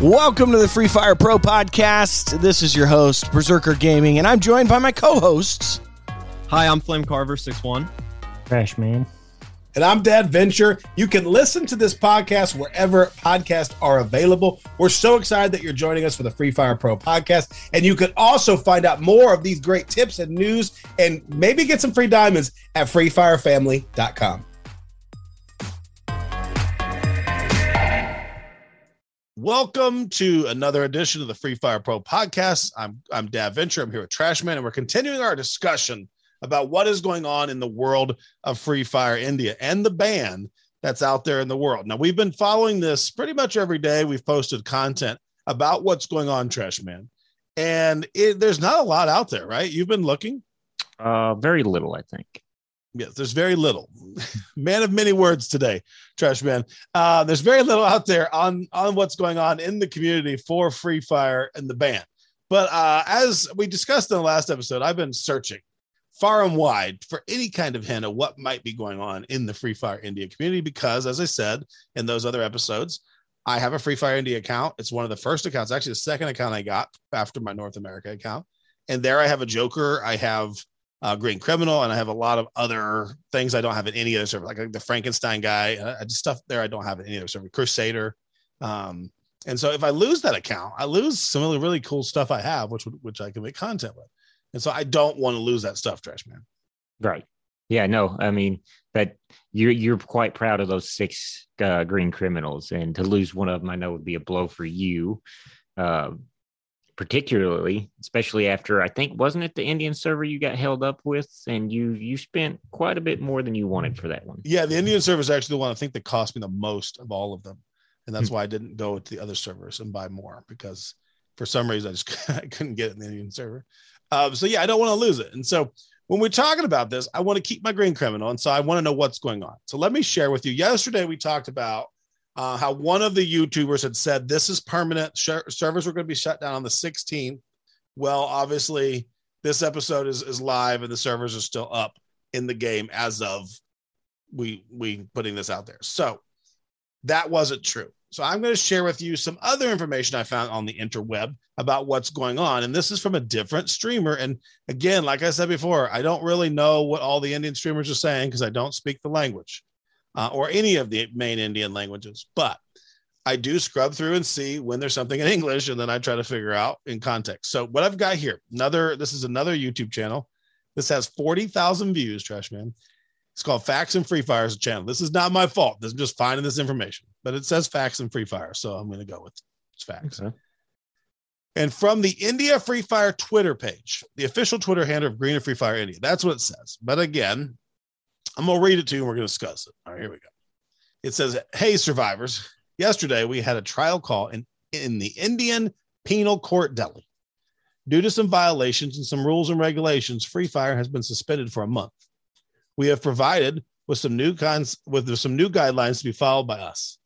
Welcome to the Free Fire Pro podcast. This is your host, Berserker Gaming, and I'm joined by my co hosts. Hi, I'm Flame Carver 61. Trash man. And I'm Dad Venture. You can listen to this podcast wherever podcasts are available. We're so excited that you're joining us for the Free Fire Pro podcast. And you can also find out more of these great tips and news and maybe get some free diamonds at freefirefamily.com. Welcome to another edition of the Free Fire Pro podcast. I'm I'm Dad Venture. I'm here with Trashman, and we're continuing our discussion about what is going on in the world of Free Fire India and the ban that's out there in the world. Now we've been following this pretty much every day. We've posted content about what's going on, Trashman, and it, there's not a lot out there, right? You've been looking. Uh, very little, I think. Yes, there's very little. man of many words today, Trash Man. Uh, there's very little out there on on what's going on in the community for Free Fire and the ban. But uh, as we discussed in the last episode, I've been searching far and wide for any kind of hint of what might be going on in the Free Fire India community because, as I said in those other episodes, I have a Free Fire India account. It's one of the first accounts, actually the second account I got after my North America account. And there I have a Joker. I have uh, Green Criminal, and I have a lot of other things I don't have in any other server, like, like the Frankenstein guy. Uh, stuff there I don't have in any other server. Crusader. Um, and so if I lose that account, I lose some of the really cool stuff I have, which which I can make content with. And so I don't want to lose that stuff, Trash Man. Right. Yeah. No. I mean that you're you're quite proud of those six uh, green criminals, and to lose one of them, I know would be a blow for you. Uh, particularly especially after i think wasn't it the indian server you got held up with? And you you spent quite a bit more than you wanted for that one. Yeah the indian server is actually the one i think that cost me the most of all of them. And that's hmm. why i didn't go to the other servers and buy more because for some reason i just I couldn't get it in the indian server. Um, so yeah i don't want to lose it. And so when we're talking about this i want to keep my green criminal. And so i want to know what's going on. So let me share with you. Yesterday we talked about uh, how one of the YouTubers had said this is permanent. Sh- servers were going to be shut down on the 16th. Well, obviously, this episode is, is live and the servers are still up in the game as of we we putting this out there. So that wasn't true. So I'm going to share with you some other information I found on the interweb about what's going on. And this is from a different streamer. And again, like I said before, I don't really know what all the Indian streamers are saying because I don't speak the language uh, or any of the main Indian languages. But I do scrub through and see when there's something in English, and then I try to figure out in context. So what I've got here, another this is another YouTube channel. This has forty thousand views. Trash man. It's called Facts and Free Fire's channel. This is not my fault. This is just finding this information, but it says Facts and Free Fire, so I'm going to go with it's facts. Okay. And from the India Free Fire Twitter page, the official Twitter handle of Garena Free Fire India, that's what it says. But again, I'm going to read it to you and we're going to discuss it. All right, here we go. It says, Hey, survivors. Yesterday, we had a trial call in, in the Indian Penal Court Delhi. Due to some violations and some rules and regulations, Free Fire has been suspended for a month. We have provided with some new cons with some new guidelines to be followed by us.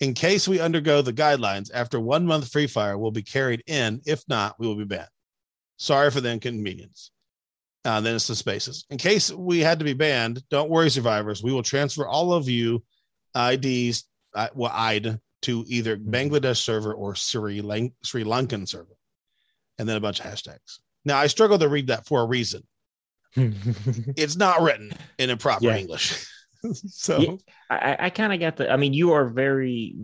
In case we undergo the guidelines, after one month, Free Fire will be carried in. If not, we will be banned. Sorry for the inconvenience. Uh, then it's the spaces. In case we had to be banned, don't worry, survivors. We will transfer all of you IDs, uh, well, ID to either Bangladesh server or Sri, Lank- Sri Lankan server, and then a bunch of hashtags. Now, I struggle to read that for a reason. it's not written in a proper yeah. English. so yeah, I, I kind of got the. I mean, you are very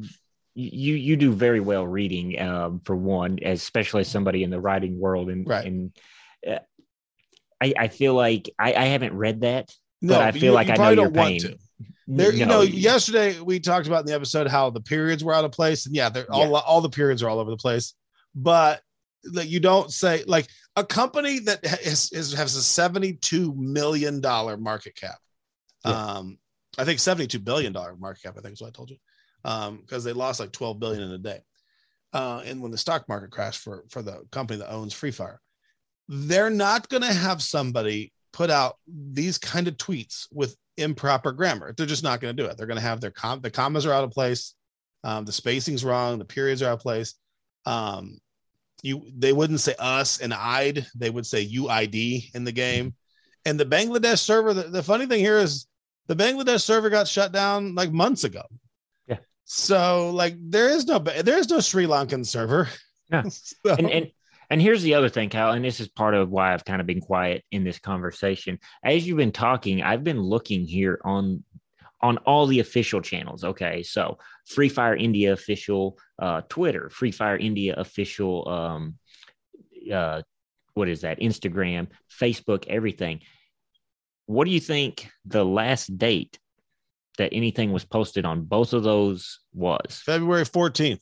you you do very well reading um, for one, especially as somebody in the writing world, and right. and uh, I, I feel like I, I haven't read that, no, but I feel you, like you I know your pain. To. There, no. you know, yesterday we talked about in the episode how the periods were out of place, and yeah, they're all yeah. all the periods are all over the place. But like, you don't say like a company that has, has a seventy-two million dollar market cap. Yeah. Um, I think seventy-two billion dollar market cap. I think is what I told you, um, because they lost like twelve billion in a day. Uh, and when the stock market crashed for for the company that owns Free Fire, they're not going to have somebody put out these kind of tweets with improper grammar. They're just not going to do it. They're going to have their com the commas are out of place, um, the spacing's wrong, the periods are out of place. Um, you they wouldn't say us and I'd, they would say UID in the game. And the Bangladesh server, the, the funny thing here is the Bangladesh server got shut down like months ago. Yeah. So like there is no there is no Sri Lankan server. Yeah. So- and and and here's the other thing, Kyle, and this is part of why I've kind of been quiet in this conversation. As you've been talking, I've been looking here on on all the official channels. Okay, so Free Fire India official uh, Twitter, Free Fire India official, um, uh, what is that? Instagram, Facebook, everything. What do you think the last date that anything was posted on both of those was? February 14th.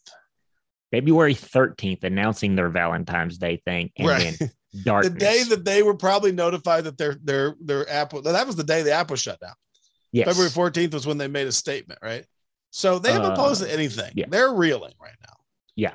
February 13th, announcing their Valentine's Day thing, and Right. then the day that they were probably notified that their their their app that was the day the app was shut down. yes. February 14th was when they made a statement, right? So they haven't Uh, posted anything. yeah. They're reeling right now. Yeah.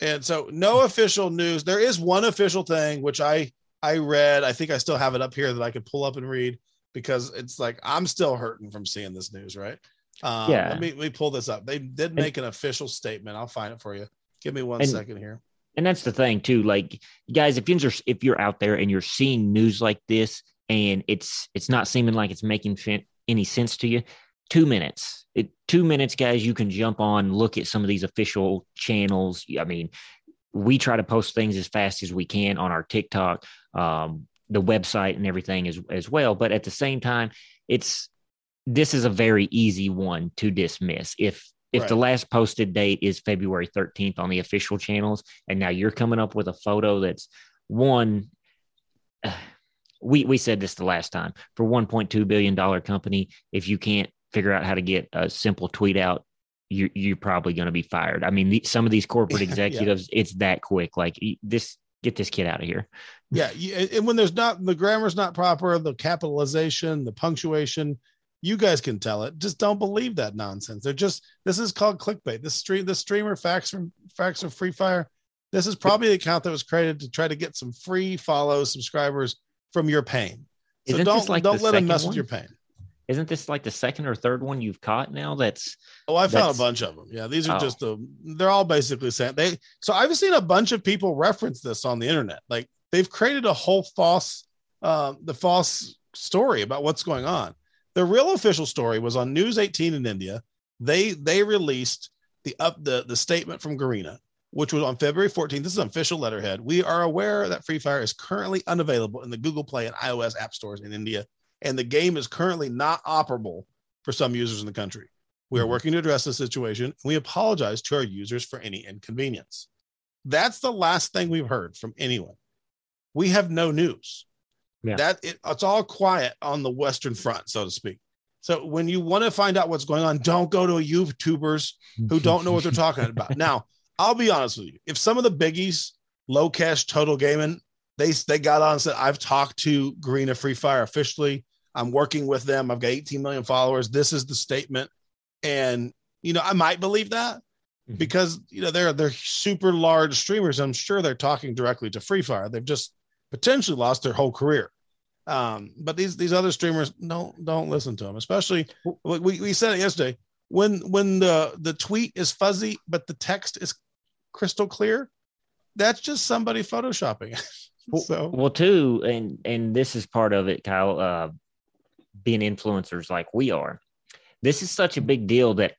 And so no official news. There is one official thing which I I read. I think I still have it up here that I could pull up and read because it's like I'm still hurting from seeing this news, right? Um, Yeah. Let me let me pull this up. They did make an official statement. I'll find it for you. Give me one And- second here. and that's the thing too. Like, guys, if you're if you're out there and you're seeing news like this, and it's it's not seeming like it's making any sense to you, two minutes. It, two minutes, guys. You can jump on, look at some of these official channels. I mean, we try to post things as fast as we can on our TikTok, um, the website, and everything as as well. But at the same time, it's this is a very easy one to dismiss. If if the last posted date is February 13th on the official channels, and now you're coming up with a photo that's one. We we said this the last time for 1.2 billion dollar company. If you can't figure out how to get a simple tweet out, you're, you're probably going to be fired. I mean, the, some of these corporate Yeah. executives, it's that quick. Like this, get this kid out of here. Yeah, and when there's not the grammar's not proper, the capitalization, the punctuation, you guys can tell it. Just don't believe that nonsense. They're just this is called clickbait. This stream, the streamer facts from facts of Free Fire. This is probably the account that was created to try to get some free follows, subscribers from your pain. So Isn't don't this like don't the let them mess one? with your pain. Isn't this like the second or third one you've caught now? That's Oh, I found a bunch of them. Yeah, these are Oh. just the. They're all basically saying they. So I've seen a bunch of people reference this on the internet. Like they've created a whole false, uh, the false story about what's going on. The real official story was on News 18 in India. They they released the up the the statement from Garena, which was on February 14th. This is an official letterhead. We are aware that Free Fire is currently unavailable in the Google Play and iOS app stores in India, and the game is currently not operable for some users in the country. We are Mhm. working to address the situation. And we apologize to our users for any inconvenience. That's the last thing we've heard from anyone. We have no news. Yeah. That it, it's all quiet on the Western Front, so to speak. So when you want to find out what's going on, don't go to YouTubers who don't know what they're talking about. Now, I'll be honest with you. If some of the biggies, Lokesh, total gaming, they they got on and said, I've talked to Garena Free Fire officially. I'm working with them. I've got 18 million followers. This is the statement. And you know, I might believe that Mhm. because you know they're they're super large streamers. I'm sure they're talking directly to Free Fire. They've just potentially lost their whole career. Um, but these these other streamers don't don't listen to them, especially we, we said it yesterday. When when the the tweet is fuzzy but the text is crystal clear, that's just somebody photoshopping. Well, so well, too, and and this is part of it, Kyle. Uh, being influencers like we are, this is such a big deal that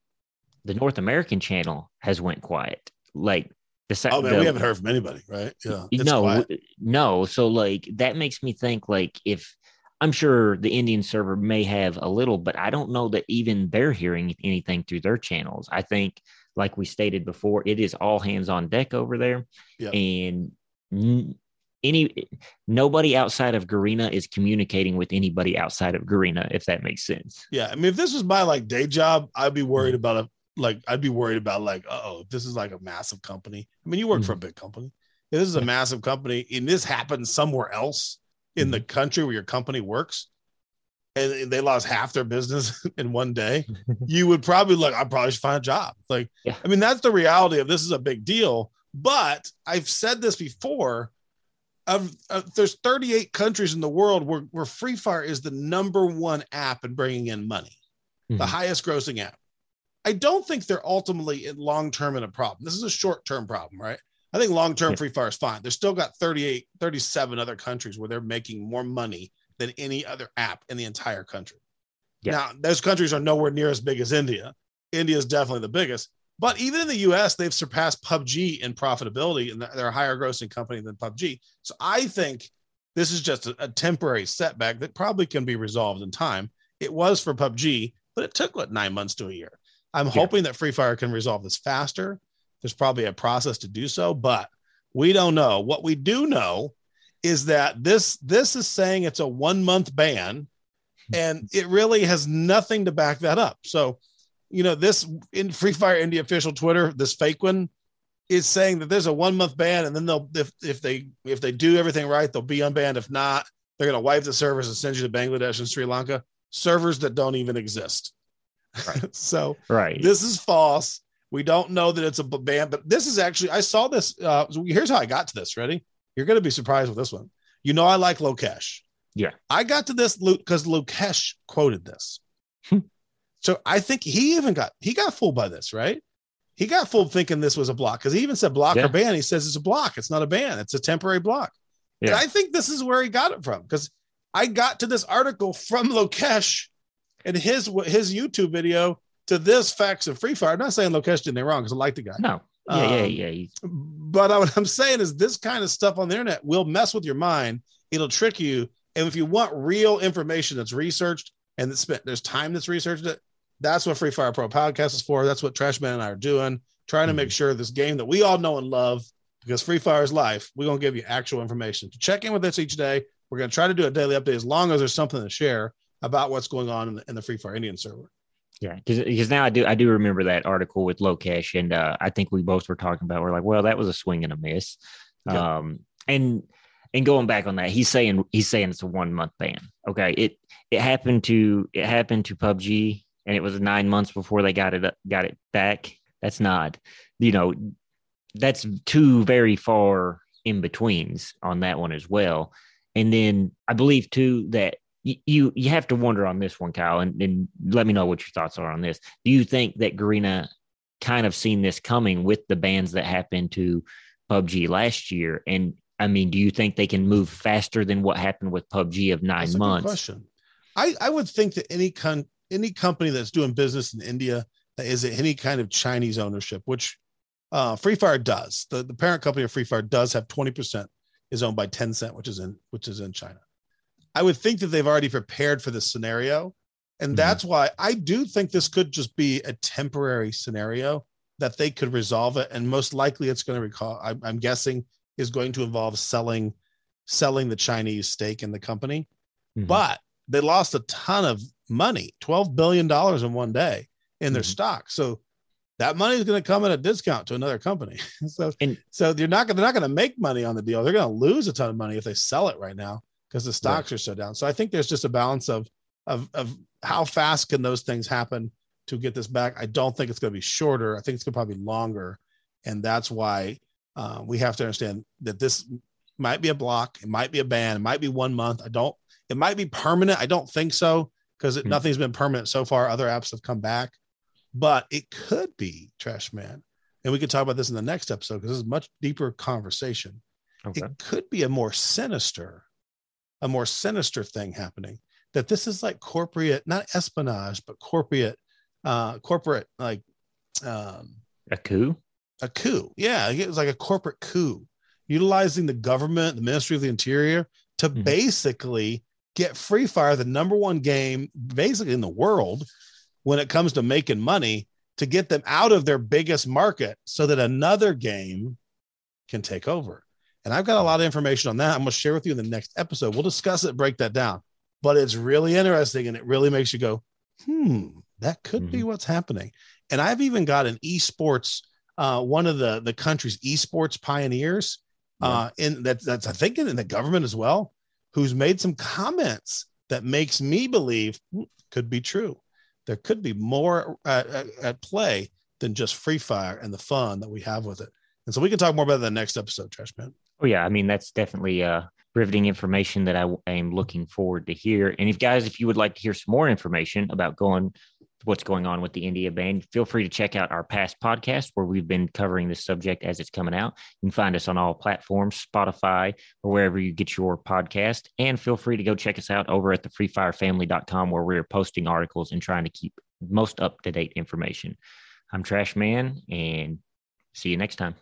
the North American channel has went quiet. Like the, oh man, the we haven't heard from anybody, right? Yeah, no, quiet. no. So like that makes me think like if I'm sure the Indian server may have a little, but I don't know that even they're hearing anything through their channels. I think, like we stated before, it is all hands on deck over there, Yep. and any nobody outside of Garena is communicating with anybody outside of Garena, if that makes sense. Yeah, I mean, if this was my like day job, I'd be worried mm-hmm. about a like I'd be worried about like, oh, this is like a massive company. I mean, you work for a big company. If this is a massive company, and this happens somewhere else in the country where your company works, and they lost half their business in one day, you would probably like, I probably should find a job. Like, Yeah. I mean, that's the reality of this is a big deal. But I've said this before. Of, of there's 38 countries in the world where, where Free Fire is the number one app in bringing in money the Mhm. highest grossing app. I don't think they're ultimately long term in a problem. This is a short term problem, right? I think long term Yeah. Free Fire is fine. They're still got 38, 37 other countries where they're making more money than any other app in the entire country. Yeah. Now, those countries are nowhere near as big as India. India is definitely the biggest. But even in the US, they've surpassed PUBG in profitability, and they're a higher grossing company than PUBG. So I think this is just a, a temporary setback that probably can be resolved in time. It was for PUBG, but it took what nine months to a year. I'm yeah. hoping that Free Fire can resolve this faster. There's probably a process to do so, but we don't know. What we do know is that this this is saying it's a one month ban, hmm. and it really has nothing to back that up. So, you know, this in Free Fire India official Twitter, this fake one is saying that there's a one month ban, and then they'll if if they if they do everything right, they'll be unbanned. If not, they're going to wipe the servers and send you to Bangladesh and Sri Lanka, servers that don't even exist. Right. so, right, this is false. We don't know that it's a ban, but this is actually I saw this. Uh, here's how I got to this. Ready? You're going to be surprised with this one. You know, I like Lokesh. Yeah. I got to this loot because Lokesh quoted this. Hmm. so I think he even got he got fooled by this, right? He got fooled thinking this was a block because he even said block yeah. or ban. He says it's a block. It's not a ban. It's a temporary block. Yeah. And I think this is where he got it from because I got to this article from Lokesh and his his YouTube video to this facts of Free Fire. I'm not saying Lokesh did anything wrong because I like the guy. No. Yeah, um, yeah, yeah. But what I'm saying is this kind of stuff on the internet will mess with your mind. It'll trick you. And if you want real information that's researched and that's spent, there's time that's researched it. That's what Free Fire Pro podcast is for. That's what Trashman and I are doing, trying to mm-hmm. make sure this game that we all know and love, because Free Fire is life, we're going to give you actual information. To check in with us each day, we're going to try to do a daily update as long as there's something to share about what's going on in the, in the Free Fire Indian server. Yeah, because now I do I do remember that article with Lokesh, and uh, I think we both were talking about. We're like, well, that was a swing and a miss. Yeah. Um, and and going back on that, he's saying he's saying it's a one month ban. Okay, it it happened to it happened to PUBG, and it was nine months before they got it got it back. That's not, you know, that's two very far in betweens on that one as well. And then I believe too that you you have to wonder on this one, Kyle, and, and let me know what your thoughts are on this. Do you think that Garena kind of seen this coming with the bans that happened to PUBG last year? And I mean, do you think they can move faster than what happened with PUBG of nine that's months? question. I, I would think that any con any company that's doing business in India that is any kind of Chinese ownership, which uh, Free Fire does. The, the parent company of Free Fire does have 20% is owned by Tencent, which is in which is in China. I would think that they've already prepared for this scenario. And mm-hmm. that's why I do think this could just be a temporary scenario that they could resolve it. And most likely it's going to recall, I'm, I'm guessing, is going to involve selling selling the Chinese stake in the company. Mm-hmm. But they lost a ton of money, $12 billion in one day in their mm-hmm. stock. So that money is going to come at a discount to another company. so, and, so you're not, they're not going to make money on the deal. They're going to lose a ton of money if they sell it right now because the stocks right. are so down. So I think there's just a balance of of of how fast can those things happen to get this back. I don't think it's going to be shorter. I think it's going to probably be longer, and that's why uh, we have to understand that this might be a block, it might be a ban, it might be one month. I don't. It might be permanent. I don't think so because mm-hmm. nothing's been permanent so far. Other apps have come back, but it could be Trash Man, and we could talk about this in the next episode because this is a much deeper conversation. Okay. It could be a more sinister a more sinister thing happening that this is like corporate not espionage but corporate uh corporate like um a coup? a coup. Yeah it was like a corporate coup utilizing the government the ministry of the interior to mm-hmm. basically get free fire the number one game basically in the world when it comes to making money to get them out of their biggest market so that another game can take over and I've got a lot of information on that. I'm going to share with you in the next episode. We'll discuss it, break that down. But it's really interesting and it really makes you go, hmm, that could mm-hmm. be what's happening. And I've even got an esports, uh, one of the, the country's esports pioneers, yeah. uh, in that that's I think in the government as well, who's made some comments that makes me believe hmm, could be true. There could be more at, at, at play than just free fire and the fun that we have with it. And so we can talk more about that in the next episode, Trash Man. Oh yeah, I mean that's definitely uh, riveting information that I am looking forward to hear. And if guys, if you would like to hear some more information about going what's going on with the India band, feel free to check out our past podcast where we've been covering this subject as it's coming out. You can find us on all platforms, Spotify, or wherever you get your podcast. And feel free to go check us out over at the freefirefamily.com where we're posting articles and trying to keep most up to date information. I'm Trash Man, and see you next time.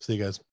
See you guys.